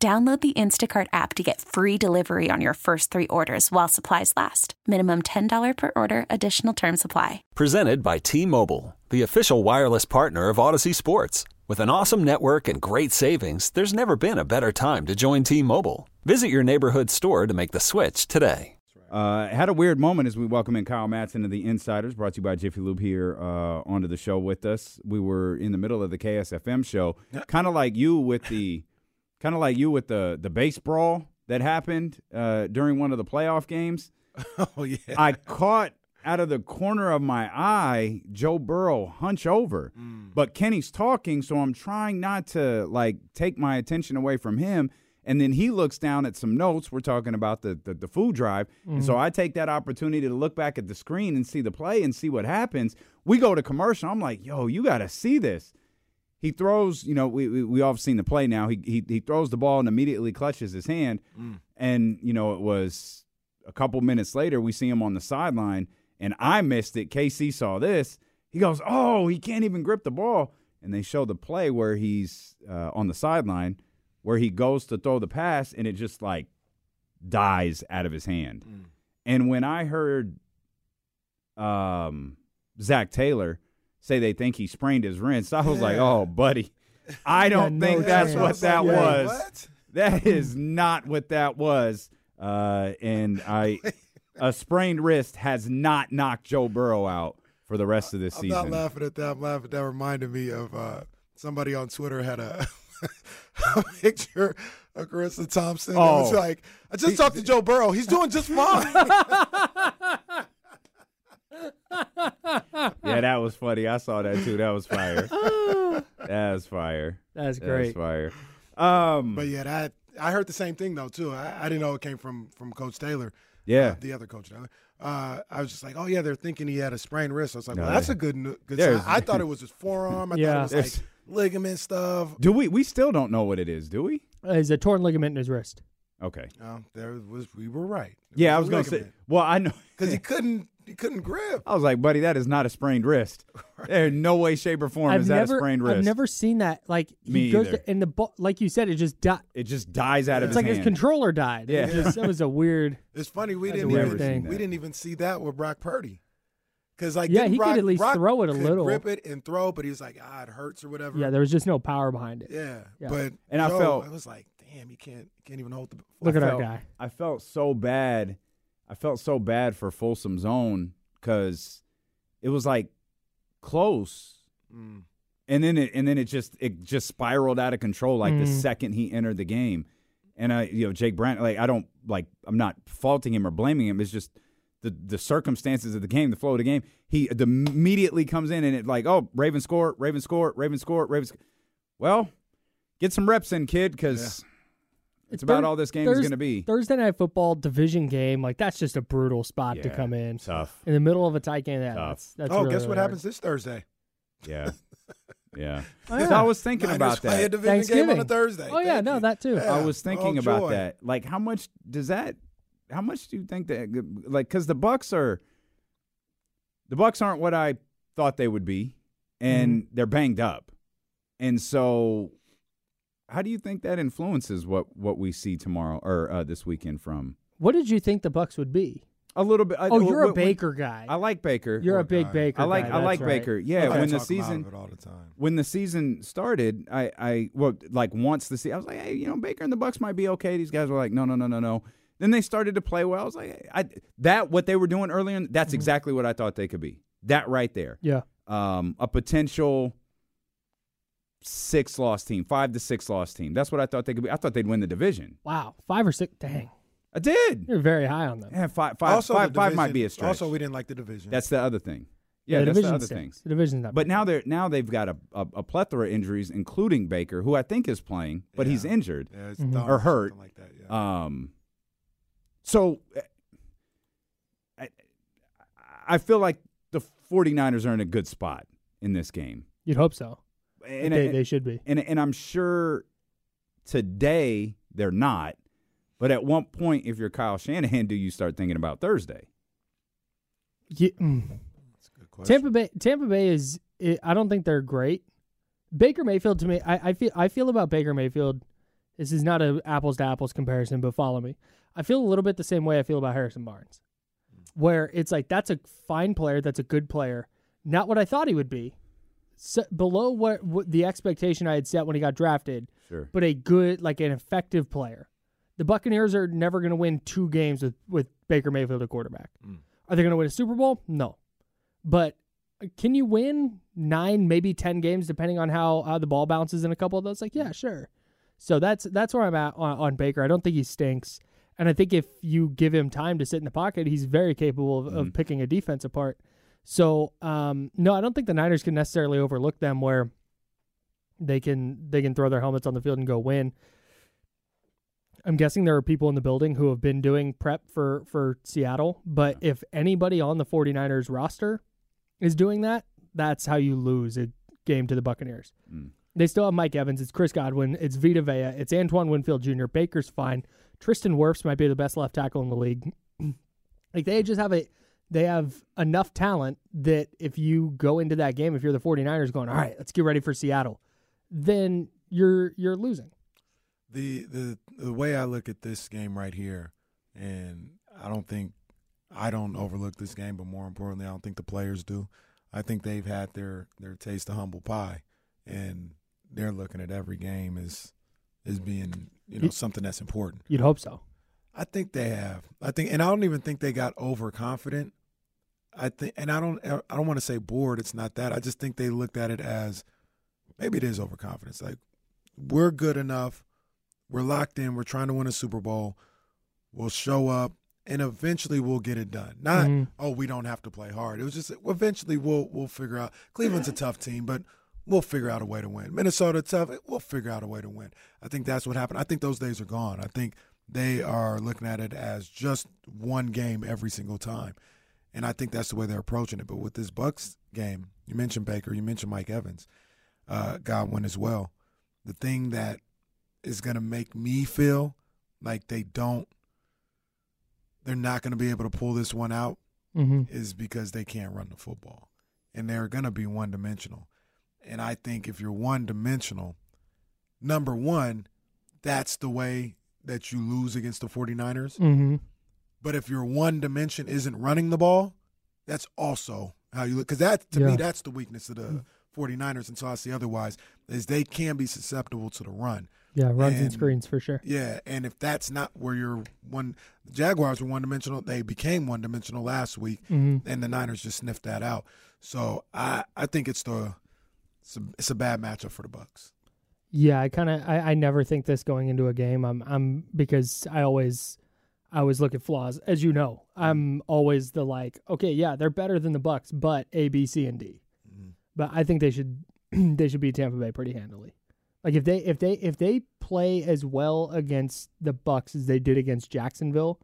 Download the Instacart app to get free delivery on your first three orders while supplies last. Minimum $10 per order, additional term supply. Presented by T Mobile, the official wireless partner of Audacy Sports. With an awesome network and great savings, there's never been a better time to join T Mobile. Visit your neighborhood store to make the switch today. Uh, had a weird moment as we welcome in Kyle Madson of the Insiders, brought to you by Jiffy Lube here uh, onto the show with us. We were in the middle of the KSFM show, kind of like you with the kind of like you with the the base brawl that happened uh, during one of the playoff games. Oh yeah. I caught out of the corner of my eye Joe Burrow hunch over, Mm. but Kenny's talking, so I'm trying not to like take my attention away from him. And then he looks down at some notes. We're talking about the the, the food drive, and so I take that opportunity to look back at the screen and see the play and see what happens. We go to commercial. I'm like, yo, you got to see this he throws, you know, we we, we all have seen the play now. He, he he throws the ball and immediately clutches his hand, and you know it was a couple minutes later we see him on the sideline, and I missed it. KC saw this. He goes, "Oh, he can't even grip the ball." And they show the play where he's uh, on the sideline, where he goes to throw the pass, and it just like dies out of his hand. And when I heard um, Zac Taylor say they think he sprained his wrist, I was like, "Oh, buddy, I don't no think that's chance. what that Wait, was. What? That is not what that was." Uh, and I, a sprained wrist has not knocked Joe Burrow out for the rest of this season. I'm not laughing at that. I'm laughing. That reminded me of uh, somebody on Twitter had a, a picture of Charissa Thompson. It was Oh. like, I just talked to Joe Burrow. He's doing just fine. Yeah, that was funny. I saw that too. That was fire. that was fire. That's That was great. fire. Um, but yeah, that I heard the same thing though too. I, I didn't know it came from from Coach Taylor. yeah. uh, the other coach Taylor. Uh, I was just like, oh yeah, they're thinking he had a sprained wrist. I was like, No, well, that's they- a good nu- good sign. I thought it was his forearm. I Yeah. thought it was There's- like ligament stuff. Do we? We still don't know what it is, do we? Uh, He's a torn ligament in his wrist. Okay. No, there was we were right. Yeah, I was going to say. Well, I know because he couldn't he couldn't grip. I was like, buddy, that is not a sprained wrist. There's no way, shape, or form I've is that never, a sprained wrist. I've never seen that. Like he Me goes either. to, and the ball, like you said, it just died. It just dies out of It's his like hand. his controller died. Yeah. It, just, it was a weird. It's funny we didn't even thing. we didn't even see that with Brock Purdy. Because like Yeah, didn't he could at least Brock throw it a could little. grip it and throw, but he was like, ah, it hurts or whatever. Yeah, there was just no power behind it. yeah. Yeah. But And I Joe, felt- I was like, damn, he can't can't even hold the. Look I at our guy. I felt so bad. I felt so bad for Folsom Zone because it was like close, Mm. and then it and then it just it just spiraled out of control like the Mm. second he entered the game. And I, you know, Jake Brand, like I don't like I'm not faulting him or blaming him. It's just the the circumstances of the game, the flow of the game. He the, immediately comes in and it like, oh, Raven score, Raven score, Raven score, Raven. Sc-. Well, get some reps in, kid, because it's about Thur- all this game is going to be. Thursday night football division game. Like that's just a brutal spot to come in tough. in the middle of a tight game. Yeah, Tough. that's, that's oh, really, guess what really happens this Thursday? Yeah. Yeah. Oh, yeah. So I was thinking Niners about play a that. division game on a Thursday. Oh yeah, Thank no, you. that too. Yeah. I was thinking Oh, about that. Like, how much does that? How much do you think that? Like, because the Bucks are, the Bucks aren't what I thought they would be, and Mm-hmm. they're banged up, and so, how do you think that influences what what we see tomorrow or uh, this weekend from? What did you think the Bucks would be? A little bit. I- Oh, you're a when- when- Baker guy. I like Baker. You're a big guy. Baker. I like guy, I like that's right. Baker. Yeah, when the talk him out season all the time. when the season started, I, I well, like once the season, I was like, hey, you know, Baker and the Bucks might be okay. These guys were like, no, no, no, no, no. Then they started to play well. I was like, hey, I that what they were doing earlier, in- that's exactly what I thought they could be. That right there, Yeah. um, a potential six loss team, five to six loss team. That's what I thought they could be. I thought they'd win the division. Wow. Five or six. Dang. I did. You're very high on them. Yeah, five, five, also, five, the five might be a stretch. Also, we didn't like the division. that's the other thing. Yeah, the that's the division other stinks. things. The division's not. But now they're now they've got a, a, a plethora of injuries, including Baker, who I think is playing, but he's injured. yeah, it's Mhm. Or hurt. like that. Yeah. Um, so I, I feel like the 49ers are in a good spot in this game. You'd hope so. And, they, they should be. and, and I'm sure today they're not. But at one point, if you're Kyle Shanahan, do you start thinking about Thursday? Yeah, mm. That's a good question. Tampa Bay. Tampa Bay is. I don't think they're great. Baker Mayfield to me, I, I feel. I feel about Baker Mayfield. This is not a apples to apples comparison, but follow me. I feel a little bit the same way I feel about Harrison Barnes, where it's like that's a fine player, that's a good player, not what I thought he would be, so, below what, what the expectation I had set when he got drafted, Sure. but a good, like an effective player. The Buccaneers are never going to win two games with, with Baker Mayfield at quarterback. Hmm. Are they going to win a Super Bowl? No. But uh, can you win nine, maybe 10 games, depending on how, how the ball bounces in a couple of those? Like, yeah, hmm. sure. So that's that's where I'm at on, on Baker. I don't think he stinks. And I think if you give him time to sit in the pocket, he's very capable of, of hmm. picking a defense apart. So um, no, I don't think the Niners can necessarily overlook them where they can they can throw their helmets on the field and go win. I'm guessing there are people in the building who have been doing prep for for Seattle, but if anybody on the 49ers roster is doing that, that's how you lose a game to the Buccaneers. Mm. They still have Mike Evans, it's Chris Godwin, it's Vita Vea, it's Antoine Winfield Jr., Baker's fine. Tristan Wirfs might be the best left tackle in the league. like they just have a they have enough talent that if you go into that game, if you're the 49ers going, all right, let's get ready for Seattle, then you're you're losing. the the the way I look at this game right here, and I don't think I don't overlook this game, but more importantly, I don't think the players do. I think they've had their their taste of humble pie, and they're looking at every game as as being you know Ye- something that's important. You'd hope so. I think they have. I think, and I don't even think they got overconfident. I think, and I don't. I don't want to say bored. It's not that. I just think they looked at it as maybe it is overconfidence. Like we're good enough. We're locked in. We're trying to win a Super Bowl. We'll show up, and eventually we'll get it done. Not Mhm. oh, we don't have to play hard. It was just eventually we'll we'll figure out. Cleveland's a tough team, but we'll figure out a way to win. Minnesota tough. We'll figure out a way to win. I think that's what happened. I think those days are gone. I think they are looking at it as just one game every single time. And I think that's the way they're approaching it. But with this Bucks game, you mentioned Baker, you mentioned Mike Evans, uh, Godwin as well. The thing that is going to make me feel like they don't, they're not going to be able to pull this one out Mm-hmm. is because they can't run the football. And they're going to be one dimensional. And I think if you're one dimensional, number one, that's the way that you lose against the 49ers. Mm-hmm. But if your one dimension isn't running the ball, that's also how you look. Because that, to Yeah. me, that's the weakness of the 49ers until I see otherwise, is they can be susceptible to the run. Yeah, runs and, And- screens for sure. Yeah, and if that's not where you're one, the Jaguars were one dimensional. They became one dimensional last week, Mm-hmm. and the Niners just sniffed that out. So I, I think it's the, it's a, it's a bad matchup for the Bucks. Yeah, I kind of I, I never think this going into a game. I'm I'm because I always I always look at flaws, as you know. Mm. I'm always the like, okay, yeah, they're better than the Bucks, but A, B, C, and D. Mm. But I think they should they should beat Tampa Bay pretty handily. Like if they if they if they play as well against the Bucks as they did against Jacksonville,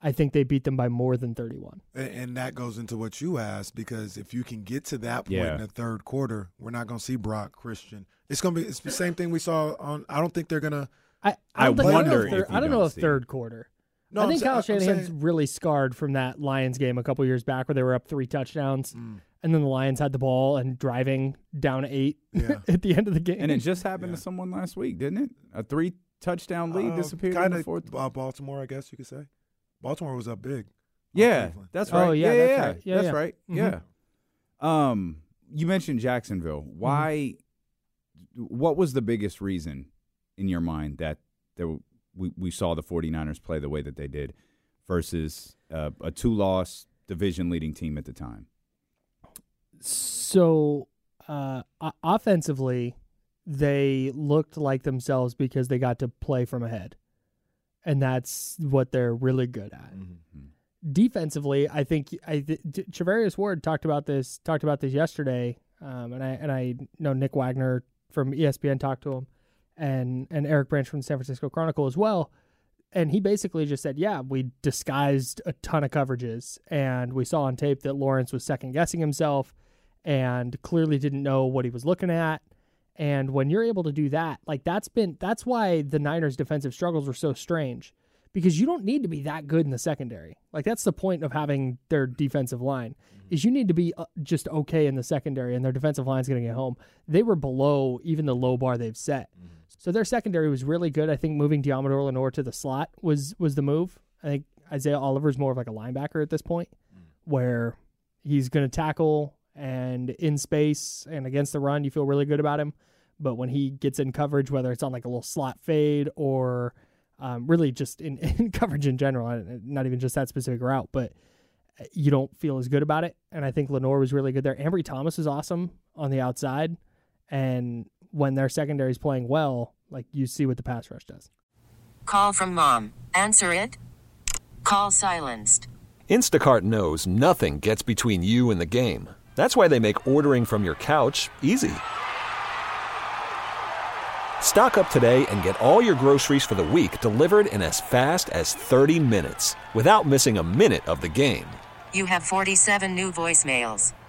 I think they beat them by more than 31. And that goes into what you asked because if you can get to that point Yeah. in the third quarter, we're not going to see Brock Christian. It's going to be it's the same thing we saw on. I don't think they're going to. I I don't I know wonder third- I don't know don't if third quarter. No, I I'm think sa- Kyle Shanahan's saying- really scarred from that Lions game a couple years back where they were up three touchdowns, Mm. and then the Lions had the ball and driving down eight Yeah. at the end of the game. And it just happened Yeah. to someone last week, didn't it? A three touchdown lead Uh, disappeared in kinda, the fourth. uh, Baltimore, I guess you could say. Baltimore was up big. Yeah, Cleveland. that's Oh, right. yeah, yeah, that's yeah, right. Yeah, that's yeah. right. Mhm. Yeah. Um, you mentioned Jacksonville. Mm-hmm. Why? What was the biggest reason in your mind that there we we saw the 49ers play the way that they did versus uh, a two-loss division-leading team at the time? so uh, offensively, they looked like themselves because they got to play from ahead, and that's what they're really good at. defensively, I think I th- Ch- Ward talked about this talked about this yesterday, um, and I and I know Nick Wagoner from ESPN talked to him, and and Eric Branch from the San Francisco Chronicle as well. and he basically just said, "Yeah, we disguised a ton of coverages, and we saw on tape that Lawrence was second guessing himself, and clearly didn't know what he was looking at." And when you're able to do that, like that's been that's why the Niners' defensive struggles were so strange, because you don't need to be that good in the secondary. Like that's the point of having their defensive line is you need to be uh, just okay in the secondary, and their defensive line's going to get home. They were below even the low bar they've set. So their secondary was really good. I think moving Deommodore Lenoir to the slot was was the move. I think Isaiah Oliver's more of like a linebacker at this point, where he's going to tackle and in space and against the run, you feel really good about him. But when he gets in coverage, whether it's on like a little slot fade or um, really just in, in coverage in general, not even just that specific route, but you don't feel as good about it. And I think Lenoir was really good there. Ambry Thomas was awesome on the outside. And when their secondary is playing well, like you see what the pass rush does. Call from mom. Answer it. Call silenced. Instacart knows nothing gets between you and the game. That's why they make ordering from your couch easy. Stock up today and get all your groceries for the week delivered in as fast as 30 minutes without missing a minute of the game. You have 47 new voicemails.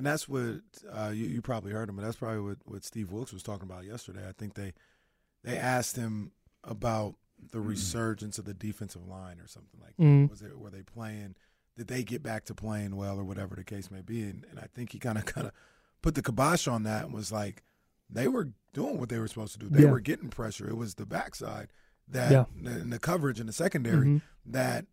And that's what uh, you, you probably heard him, but that's probably what, what Steve Wilks was talking about yesterday. I think they they asked him about the resurgence of the defensive line or something like that. Mhm. Was it were they playing? Did they get back to playing well or whatever the case may be? And, and I think he kind of kind of put the kibosh on that and was like, they were doing what they were supposed to do. They Yeah. were getting pressure. It was the backside that Yeah. and the coverage in the secondary Mhm. that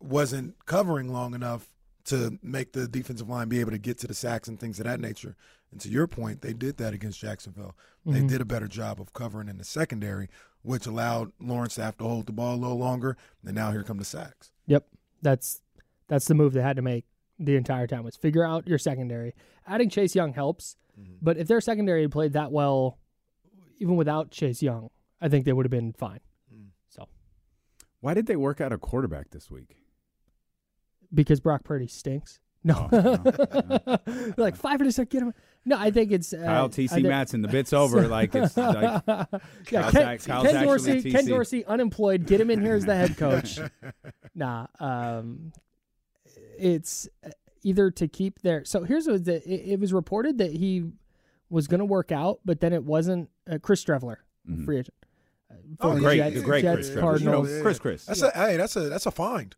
wasn't covering long enough to make the defensive line be able to get to the sacks and things of that nature. And to your point, they did that against Jacksonville. They Mhm. did a better job of covering in the secondary, which allowed Lawrence to have to hold the ball a little longer. And now here come the sacks. Yep. That's that's the move they had to make the entire time was figure out your secondary. Adding Chase Young helps, but if their secondary had played that well, even without Chase Young, I think they would have been fine. So Why did they work out a quarterback this week? Because Brock Purdy stinks. No, Oh, no, They're like five minutes. Get him. No, I think it's uh, Kyle TC think- Madson, the bit's over. Like it's like yeah, Kyle's Ken, Kyle's Ken actually Dorsey, Ken Dorsey, unemployed. Get him in here as the head coach. nah, um, it's uh, either to keep their. So here's what the, it, it was reported that he was going to work out, but then it wasn't. Uh, Chris Streveler, Mhm. free agent. Uh, Oh, great, Jets, the great Jets, Chris Trevor. You know, Chris Chris. That's a hey, that's a that's a find.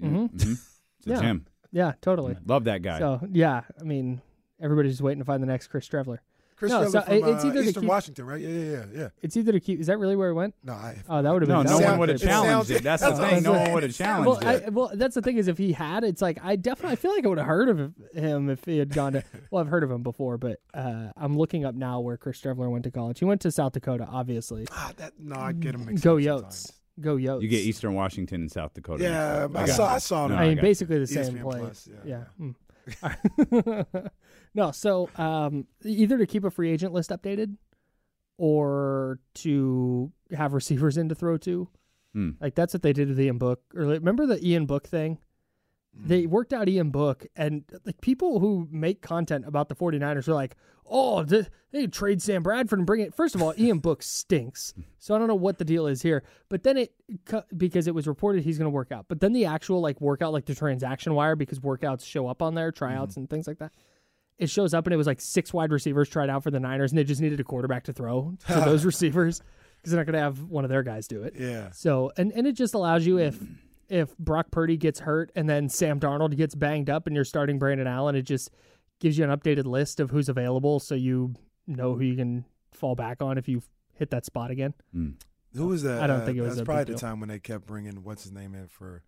Mhm. Mhm. It's Yeah. gem. yeah, totally. Love that guy. So yeah, I mean, everybody's just waiting to find the next Chris Streveler. Chris No, Trevor so from it's uh, either to Eastern keep- Washington, right? Yeah, yeah, yeah, yeah. It's either to keep. Is that really where it went? No, I, Oh, that would have no, been. no that one would've would have been- challenged it. That's the thing. No one would have challenged Well, it. I, well, that's the thing is if he had, it's like I definitely I feel like I would have heard of him if he had gone to. Well, I've heard of him before, but uh, I'm looking up now where Chris Streveler went to college. He went to South Dakota, obviously. ah, that no, I get him. Go up Yotes, sometimes. Go Yotes. You get Eastern Washington and South Dakota. Yeah, mixed I saw it. I saw No. I mean, got it. basically the same ESPN place. Plus, yeah. yeah, Mm. no, so um, either to keep a free agent list updated, or to have receivers in to throw to. Hmm. Like that's what they did with the Ian Book. Or remember the Ian Book thing? Mm-hmm. They worked out Ian Book, and like people who make content about the 49ers are like, oh, th- they could trade Sam Bradford and bring it. First of all, Ian Book stinks. So I don't know what the deal is here. But then it, because it was reported he's going to work out. But then the actual like workout, like the transaction wire, because workouts show up on there, tryouts mm-hmm. and things like that. It shows up and it was like six wide receivers tried out for the Niners, and they just needed a quarterback to throw to those receivers because they're not going to have one of their guys do it. yeah. So and and it just allows you if if Brock Purdy gets hurt and then Sam Darnold gets banged up and you're starting Brandon Allen, it just gives you an updated list of who's available so you know who you can fall back on if you hit that spot again. Who was that? I don't Uh, think it was That's a probably big the deal. time when they kept bringing what's his name in for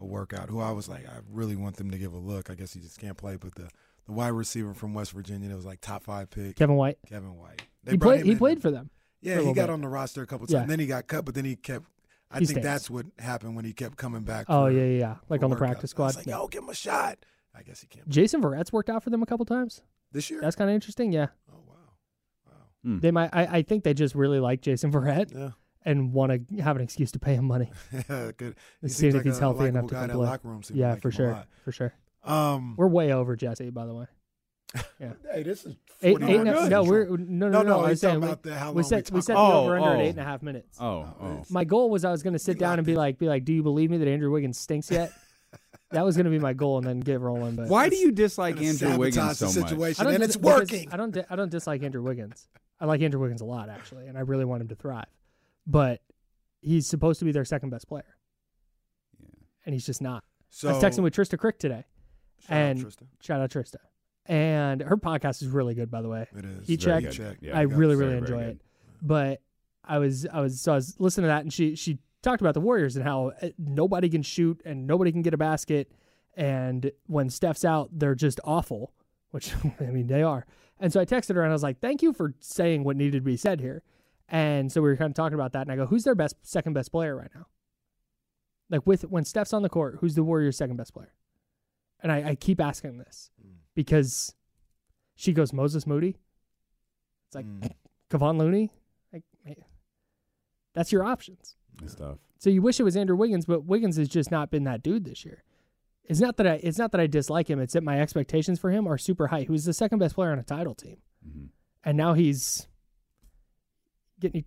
a workout. Who I was like, I really want them to give a look. I guess he just can't play, but the the wide receiver from West Virginia that was like top five pick, Kevin White. Kevin White. They He played he in. played for them. Yeah, for he got bit. on the roster a couple times. Yeah. Then he got cut, but then he kept. I He think stays. that's what happened when he kept coming back. Oh for- yeah, yeah, yeah. Like on the workouts. practice I squad. was like, Yeah. yo, give him a shot. I guess he can't. Jason Verrett's worked out for them a couple times. This year? That's kind of interesting. Yeah, oh wow, wow. Hmm. they might. I, I think they just really like Jason Verrett Yeah, and want to have an excuse to pay him money. Yeah, good. He And seems seeing like if he's a healthy enough to guy. come That play. room seemed Yeah, like for sure, for sure. Um, We're way over Jesse, by the way. Yeah. hey, this is Eight, 40 eight and minutes. no, we're no, no, No, no. no, I was he's talking saying we, about the- how we long set we we talk set the about- over oh, under at Oh, eight oh. and a half minutes. Oh, oh. My goal was I was going to sit We down and be in. like, be like, do you believe me that Andrew Wiggins stinks yet? that was going to be my goal, and then get rolling. But Why do you dislike Andrew Wiggins the so much? situation, I and dis- it's working. I don't. di- I don't dislike Andrew Wiggins. I like Andrew Wiggins a lot, actually, and I really want him to thrive. But he's supposed to be their second best player, yeah. and he's just not. So I was texting with Trista Crick today, shout out and shout out Trista, and her podcast is really good, by the way. It is He checked. Check. Yeah, I really, really very enjoy it. But I was, I was, so I was listening to that, and she, she talked about the Warriors and how uh, nobody can shoot and nobody can get a basket, and when Steph's out, they're just awful. Which I mean, they are. And so I texted her and I was like, "Thank you for saying what needed to be said here." And so we were kind of talking about that, and I go, "Who's their best, second best player right now?" Like with when Steph's on the court, who's the Warriors' second best player? And I, I keep asking this because she goes Moses Moody. It's like Mm. Kevon Looney. Like, man, that's your options. and stuff. So you wish it was Andrew Wiggins, but Wiggins has just not been that dude this year. It's not that I it's not that I dislike him. It's that my expectations for him are super high. He was the second best player on a title team, Mhm. and now he's getting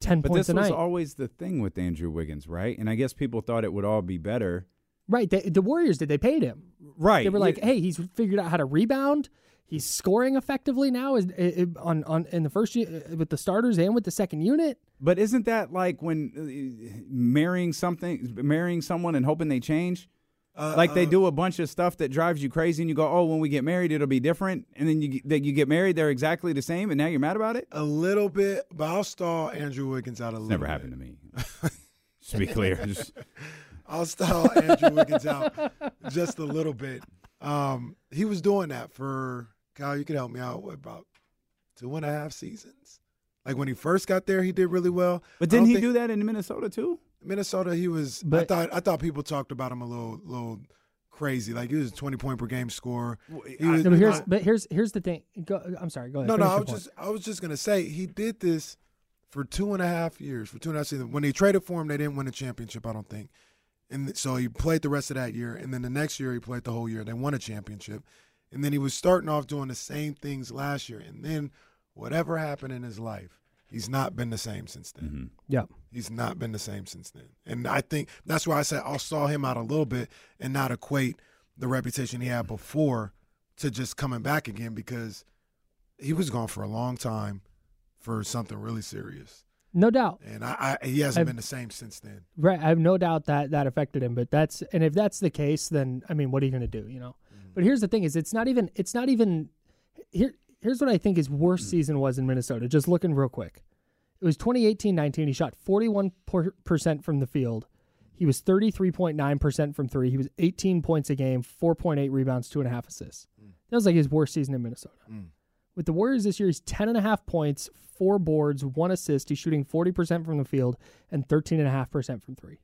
ten But points this a was night. always the thing with Andrew Wiggins, right? And I guess people thought it would all be better. Right? They, the Warriors did. They paid him. Right. They were like, Yeah. "Hey, he's figured out how to rebound. He's scoring effectively now. Is i- i- on on in the first with the starters and with the second unit." But isn't that like when uh, marrying something, marrying someone and hoping they change? Uh, like they uh, do a bunch of stuff that drives you crazy, and you go, "Oh, when we get married, it'll be different." And then you get- that you get married, they're exactly the same, and now you're mad about it. a little bit, but I'll stall Andrew Wiggins out a It's little. never bit. happened to me. Just to be clear, just I'll stall Andrew Wiggins out just a little bit. Um, he was doing that for Kyle. You can help me out. What, about two and a half seasons? Like when he first got there, he did really well. But I didn't he think- do that in Minnesota too? Minnesota? He was. I thought. I thought people talked about him a little, little crazy. Like he was a twenty point per game scorer. He was- No, but here's I- but here's here's the thing. Go, I'm sorry. Go ahead. No, no, I your was point. just I was just gonna say he did this for two and a half years, for two and a half seasons. When they traded for him, they didn't win a championship, I don't think. And so he played the rest of that year, and then the next year he played the whole year. They won a championship, and then he was starting off doing the same things last year. And then whatever happened in his life, he's not been the same since then. Mm-hmm. yeah. He's not been the same since then. And I think that's why I said I'll saw him out a little bit and not equate the reputation he had before to just coming back again because he was gone for a long time for something really serious. No doubt. And I, I he hasn't I've- been the same since then. Right. I have no doubt that that affected him. But that's and if that's the case, then I mean, what are you going to do? You know. Mm-hmm. But here's the thing: is it's not even it's not even here. Here's what I think his worst mm. season was in Minnesota. Just looking real quick, it was 2018-19. He shot 41 percent from the field. He was 33.9 percent from three. He was 18 points a game, 4.8 rebounds, two and a half assists. Mm. That was like his worst season in Minnesota. Mm. With the Warriors this year, he's 10 and a half points, four boards, one assist. He's shooting 40% from the field and 13.5% from three.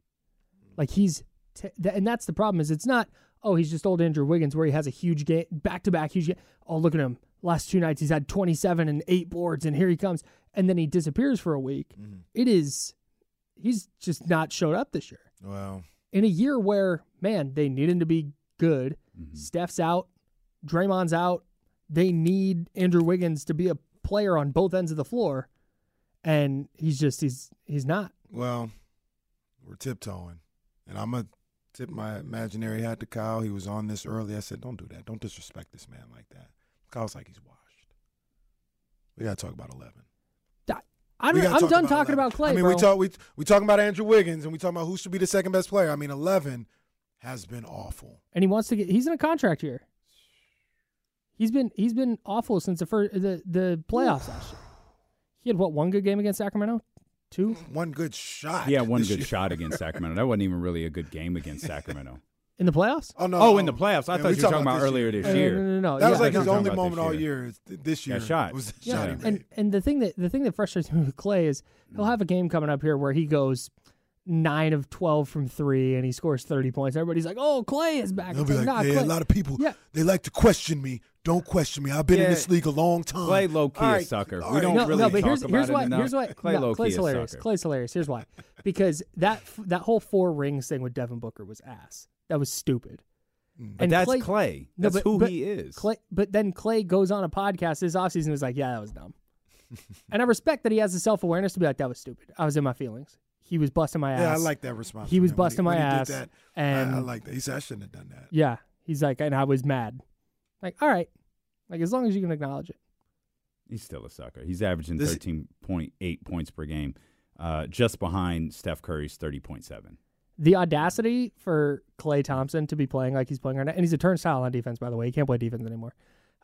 Like he's, t- th- and that's the problem is it's not, oh, he's just old Andrew Wiggins where he has a huge game, back to back huge game. Oh, look at him. Last two nights, he's had 27 and eight boards, and here he comes. And then he disappears for a week. Mm-hmm. It is, he's just not showed up this year. Well, In a year where, man, they need him to be good. Mm-hmm. Steph's out, Draymond's out. They need Andrew Wiggins to be a player on both ends of the floor, and he's just he's he's not. well, we're tiptoeing, and I'm gonna tip my imaginary hat to Kyle. He was on this early. I said, "Don't do that. Don't disrespect this man like that." Kyle's like he's washed. We gotta talk about eleven. I'm, I'm talk done about talking 11. about Klay. I mean, bro. we talk we we talking about Andrew Wiggins and we talking about who should be the second best player. I mean, eleven has been awful. and he wants to get. He's in a contract year. He's been he's been awful since the first the the playoffs last year. He had what one good game against Sacramento, two. One good shot. Yeah, one good year. shot against Sacramento. That wasn't even really a good game against Sacramento. In the playoffs? Oh no! Oh, in the playoffs. I Man, thought you were talking about this earlier year. this year. No, no, no. That was like his only moment all year. year. Is th- this year That shot. was the Yeah, shot he and and the thing that the thing that frustrates me with Klay is he'll mm. have a game coming up here where he goes nine of twelve from three and he scores thirty points. Everybody's like, "Oh, Klay is back." They'll be like, like, nah, yeah, Klay- a lot of people. Yeah. They like to question me. Don't question me. I've been in this league a long time. Klay low key All a sucker. all We right. don't no, really no, but talk here's about here's it why here's why Klay no, low key Klay's a hilarious. sucker. Klay's hilarious. Here's why. Because that that whole four rings thing with Devin Booker was ass. That was stupid. Hmm. But And that's Klay- Klay. No, That's but- who but he is. Klay, but then Klay goes on a podcast this offseason and was like, "Yeah, that was dumb." and I respect that he has the self awareness to be like, "That was stupid. I was in my feelings. He was busting my ass." Yeah, I like that response. He was him. Busting when my ass, that, and I, I like that. He said I shouldn't have done that. yeah, he's like, and I was mad. Like, all right, like as long as you can acknowledge it. He's still a sucker. He's averaging This- thirteen point eight points per game, uh, just behind Steph Curry's thirty point seven. The audacity for Klay Thompson to be playing like he's playing right now, and he's a turnstile on defense, by the way. He can't play defense anymore.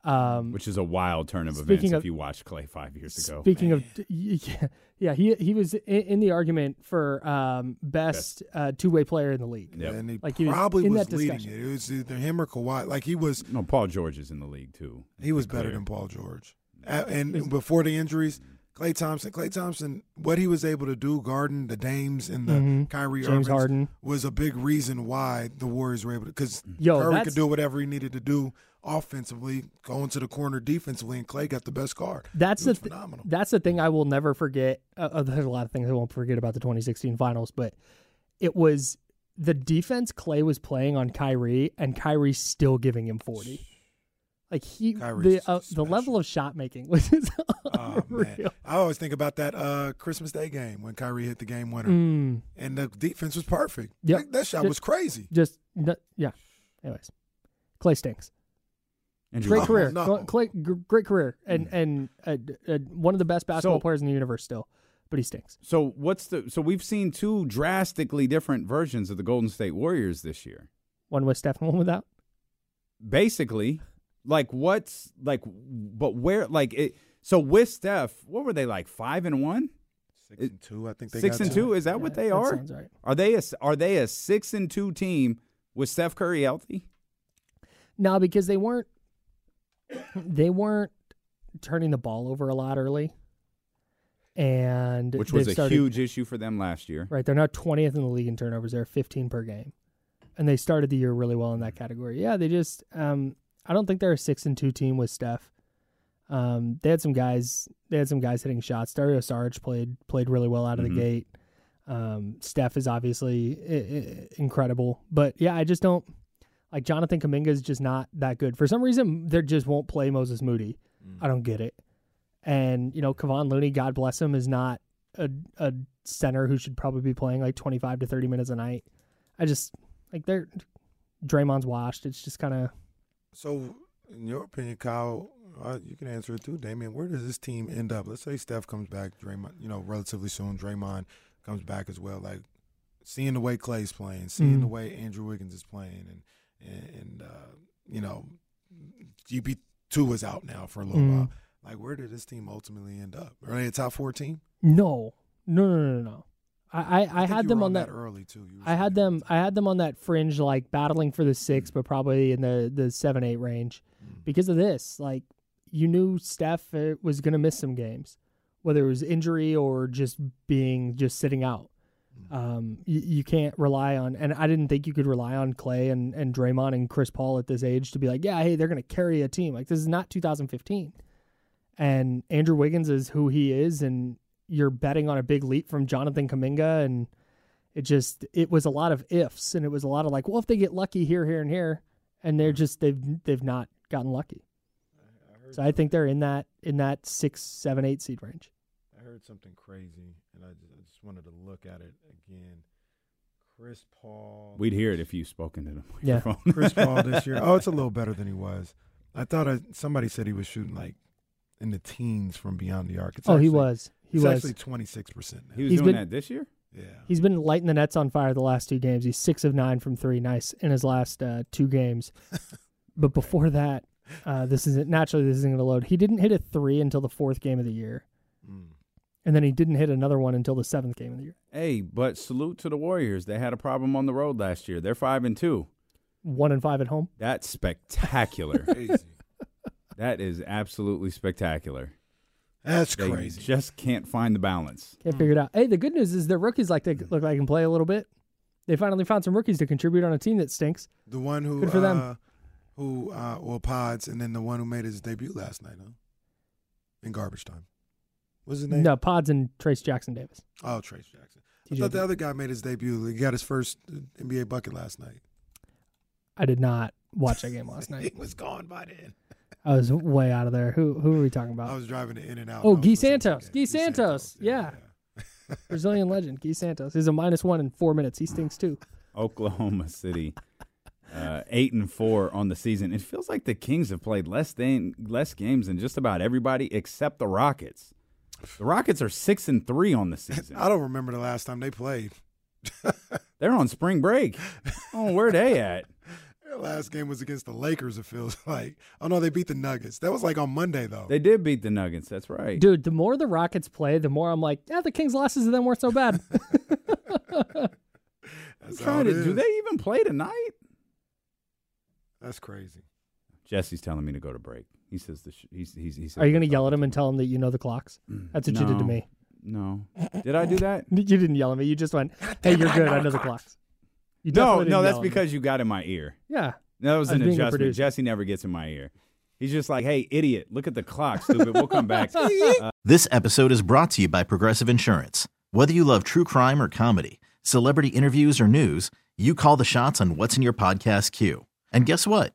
Um, Which is a wild turn of events of- if you watched Klay five years ago. Speaking of, yeah, yeah, he he was in, in the argument for um, best, uh, two way player in the league. Yep. And he Like, he was probably in was, that leading discussion. it. It was either him or Kawhi. Like he was, no, Paul George is in the league too. he was better than Paul George. A- And before the injuries, Klay Thompson, Klay Thompson, what he was able to do, guarding the Dames and the Mhm. Kyrie James Irvings, Harden. was a big reason why the Warriors were able to. Because Yo, Curry could do whatever he needed to do offensively, going to the corner defensively, and Klay got the best guard. That's the th- phenomenal. that's the thing I will never forget. Uh, uh, there's a lot of things I won't forget about the 2016 finals, but it was the defense Klay was playing on Kyrie, and Kyrie still giving him 40. Like he, Kyrie's the uh, the level of shot making was Oh, man. I always think about that uh, Christmas Day game when Kyrie hit the game winner, Mm, and the defense was perfect. Yep. That, that shot Just- was crazy. just yeah. Anyways, Klay stinks. Andrew Great No, career, no. Klay, great career, and and uh, uh, one of the best basketball So- players in the universe still, but he stinks. So what's the? So we've seen two drastically different versions of the Golden State Warriors this year. One with Steph, and one without. Basically, like what's like, but where like it? So with Steph, what were they like five and one? Six and two, I think they Six got and to. two? Is that what they that are? right. Are they a are they a six and two team with Steph Curry healthy? No, because they weren't they weren't turning the ball over a lot early. And Which was a started- huge issue for them last year. right. They're now twentieth in the league in turnovers. They're fifteen per game, and they started the year really well in that category. Yeah, they just um, I don't think they're a six and two team with Steph. Um, they had some guys. They had some guys hitting shots. Dario Saric played played really well out of Mhm. the gate. Um, Steph is obviously I- I- incredible, but yeah, I just don't like Jonathan Kuminga is just not that good. For some reason, they just won't play Moses Moody. I don't get it. And you know, Kevon Looney, God bless him, is not a a center who should probably be playing like twenty five to thirty minutes a night. I just like they're Draymond's washed. It's just kind of So, in your opinion, Kyle, uh, you can answer it too, Damian. Where does this team end up? Let's say Steph comes back, Draymond, you know, relatively soon. Draymond comes back as well. Like seeing the way Klay's playing, seeing Mhm. the way Andrew Wiggins is playing, and and, and uh, you know, GP two is out now for a little Mhm. while. Like, where did this team ultimately end up? Are they a top four team? no, no, no, no, no. I I, I, had them on that. early too. I had them. I had them on that fringe, like battling for the six, Mm. but probably in the the seven eight range, Mm. because of this. Like you knew Steph uh, was going to miss some games, whether it was injury or just being just sitting out. Um, you, you can't rely on, and I didn't think you could rely on Klay and and Draymond and Chris Paul at this age to be like, yeah, hey, they're going to carry a team. Like this is not 2015, and Andrew Wiggins is who he is, and you're betting on a big leap from Jonathan Kuminga and it just it was a lot of ifs and it was a lot of like well if they get lucky here here and here and they're just they've they've not gotten lucky. So i think they're in that in that six seven eight seed range. I heard something crazy, and I just, I just wanted to look at it again. Chris Paul. We'd hear it if you spoke into the Yeah. Chris Paul this year. Oh, it's a little better than he was. I thought I, somebody said he was shooting like in the teens from beyond the arc. It's oh, he was. He it's was. actually twenty six percent. He was He's doing been- that this year. yeah. He's been lighting the nets on fire the last two games. He's six of nine from three, nice in his last uh, two games. but before that, uh, this isn't naturally. This isn't going to load. He didn't hit a three until the fourth game of the year, Mm. And then he didn't hit another one until the seventh game of the year. Hey, but salute to the Warriors. They had a problem on the road last year. They're five and two. One and five at home. That's spectacular. Crazy. that is absolutely spectacular. That's They crazy. just can't find the balance. Can't figure it out. Hey, the good news is their rookies like they look like they can play a little bit. They finally found some rookies to contribute on a team that stinks. The one who Good for them. uh, who uh, well Pods, and then the one who made his debut last night, huh? In garbage time. What's his name? No, Pods and Trayce Jackson Davis. Oh, Trayce Jackson. I TJ thought the other guy made his debut. He got his first uh, NBA bucket last night. I did not watch that game last he night. was gone by then. I was way out of there. Who who are we talking about? I was driving to In and Out. Oh, and I was Guy listening to the Santos. game. Guy Santos. Yeah. Brazilian legend, Guy Santos. He's a minus one in four minutes. He stinks too. Oklahoma City, uh, eight and four on the season. It feels like the Kings have played less than less games than just about everybody except the Rockets. The Rockets are six and three on the season. I don't remember the last time they played. They're on spring break. Oh, where they at? Their last game was against the Lakers. It feels like. Oh no, they beat the Nuggets. That was like on Monday though. They did beat the Nuggets. That's right. Dude, the more the Rockets play, the more I'm like, yeah, the Kings' losses to them weren't so bad. I'm That's how trying it to. Do they even play tonight? That's crazy. Jesse's telling me to go to break. He says the. Sh- he's, he's, he says Are you going to yell at him and tell him that you know the clocks? That's what you did to No. me. No. Did I do that? You didn't yell at me. You just went, hey, you're good. I know the clocks. You no, definitely no. didn't That's yell at me. because you got in my ear. Yeah. That was As an being a adjustment. producer. Jesse never gets in my ear. He's just like, "Hey, idiot! Look at the clock, stupid. We'll come back." Uh, This episode is brought to you by Progressive Insurance. Whether you love true crime or comedy, celebrity interviews or news, you call the shots on what's in your podcast queue. And guess what?